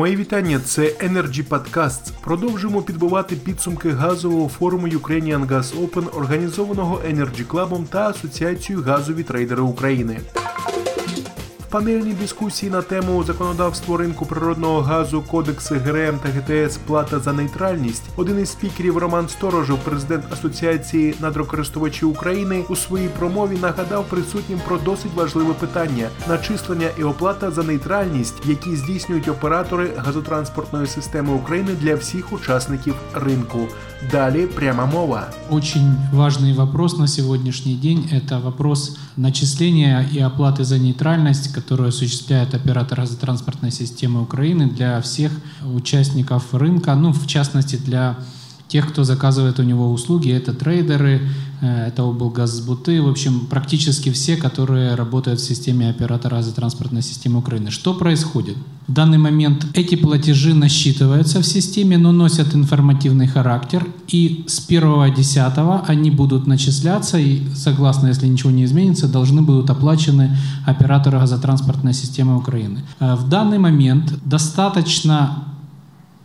Мої вітання. Це Energy Podcasts. Продовжуємо підбивати підсумки газового форуму Ukrainian Gas Open, організованого Energy Club та Асоціацією газові трейдери України панельні дискусії на тему законодавство ринку природного газу, кодекси ГРМ та ГТС Плата за нейтральність. Один із спікерів Роман Сторожев, президент Асоціації надрокористувачів України, у своїй промові нагадав присутнім про досить важливе питання начислення і оплата за нейтральність, які здійснюють оператори газотранспортної системи України для всіх учасників ринку. Далі пряма мова. Очень важный вопрос на сегодняшний день – это вопрос начисления и оплаты за нейтральность, Которую осуществляет оператор газотранспортной системы Украины для всех участников рынка, ну, в частности, для тех, кто заказывает у него услуги, это трейдеры, э, это облгазбуты, в общем, практически все, которые работают в системе оператора газотранспортной системы Украины. Что происходит? В данный момент эти платежи насчитываются в системе, но носят информативный характер, и с 1.10 они будут начисляться, и, согласно, если ничего не изменится, должны будут оплачены оператору газотранспортной системы Украины. Э, в данный момент достаточно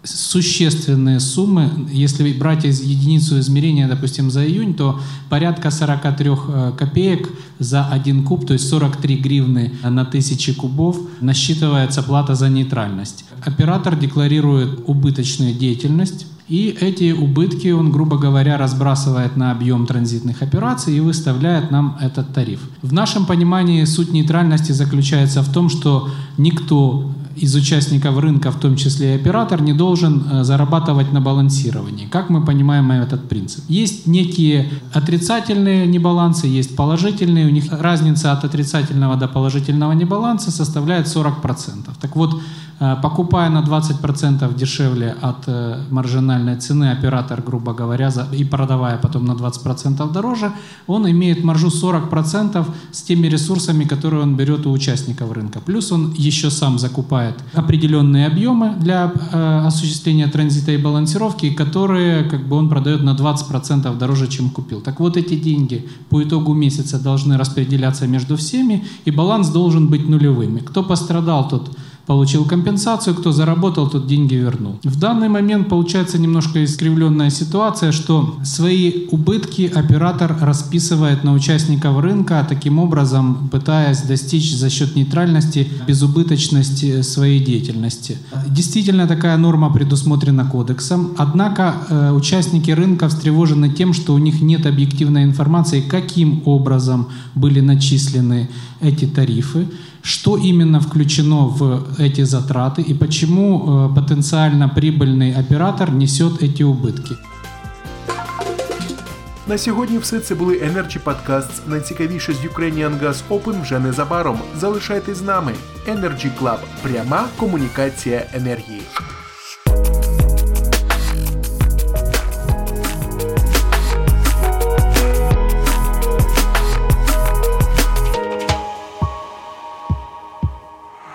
существенные суммы. Если брать из единицу измерения, допустим, за июнь, то порядка 43 э, копеек за один куб, то есть 43 гривны на тысячи кубов, насчитывается плата за нейтральность. Оператор декларирует убыточную деятельность, и эти убытки он, грубо говоря, разбрасывает на объем транзитных операций и выставляет нам этот тариф. В нашем понимании суть нейтральности заключается в том, что никто из участников рынка, в том числе и оператор, не должен э, зарабатывать на балансировании. Как мы понимаем этот принцип? Есть некие отрицательные небалансы, есть положительные. У них разница от отрицательного до положительного небаланса составляет 40%. Так вот, покупая на 20% дешевле от э, маржинальной цены оператор, грубо говоря, и продавая потом на 20% дороже, он имеет маржу 40% с теми ресурсами, которые он берет у участников рынка. Плюс он еще сам закупает определенные объемы для э, осуществления транзита и балансировки, которые как бы он продает на 20% дороже, чем купил. Так вот эти деньги по итогу месяца должны распределяться между всеми, и баланс должен быть нулевым. Кто пострадал, тот получил компенсацию, кто заработал, тот деньги вернул. В данный момент получается немножко искривленная ситуация, что свои убытки оператор расписывает на участников рынка, таким образом пытаясь достичь за счет нейтральности безубыточности своей деятельности. Действительно такая норма предусмотрена кодексом, однако э, участники рынка встревожены тем, что у них нет объективной информации, каким образом были начислены эти тарифы, что именно включено в эти затраты и почему э, потенциально прибыльный оператор несет эти убытки. На сьогодні все це були Energy Podcasts. Найцікавіше з Ukrainian Gas Open вже незабаром. Залишайтесь з нами. Energy Club. Пряма комунікація енергії.